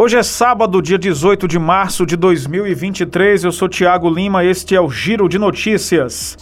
Hoje é sábado, dia 18 de março de 2023. Eu sou Tiago Lima, este é o Giro de Notícias.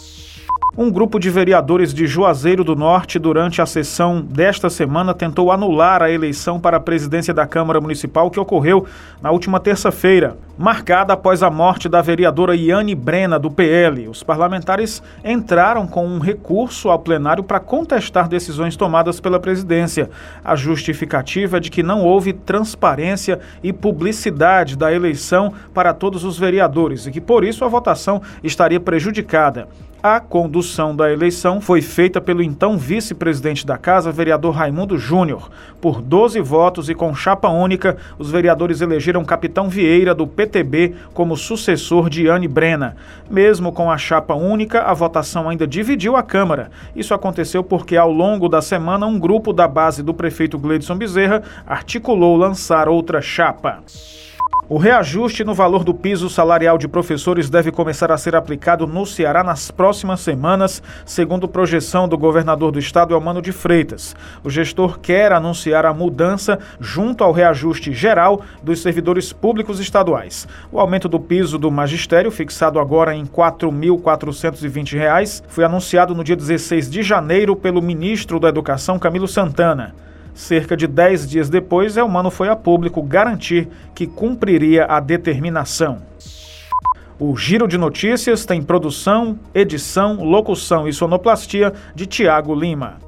Um grupo de vereadores de Juazeiro do Norte, durante a sessão desta semana, tentou anular a eleição para a presidência da Câmara Municipal que ocorreu na última terça-feira, marcada após a morte da vereadora Iane Brena, do PL. Os parlamentares entraram com um recurso ao plenário para contestar decisões tomadas pela presidência. A justificativa é de que não houve transparência e publicidade da eleição para todos os vereadores e que, por isso, a votação estaria prejudicada. A condução da eleição foi feita pelo então vice-presidente da Casa, vereador Raimundo Júnior. Por 12 votos e com chapa única, os vereadores elegeram Capitão Vieira, do PTB, como sucessor de Anne Brena. Mesmo com a chapa única, a votação ainda dividiu a Câmara. Isso aconteceu porque, ao longo da semana, um grupo da base do prefeito Gleidson Bezerra articulou lançar outra chapa. O reajuste no valor do piso salarial de professores deve começar a ser aplicado no Ceará nas próximas semanas, segundo projeção do governador do estado, Elmano de Freitas. O gestor quer anunciar a mudança junto ao reajuste geral dos servidores públicos estaduais. O aumento do piso do magistério, fixado agora em R$ 4.420, foi anunciado no dia 16 de janeiro pelo ministro da Educação, Camilo Santana. Cerca de 10 dias depois, Elmano foi a público garantir que cumpriria a determinação. O Giro de Notícias tem produção, edição, locução e sonoplastia de Tiago Lima.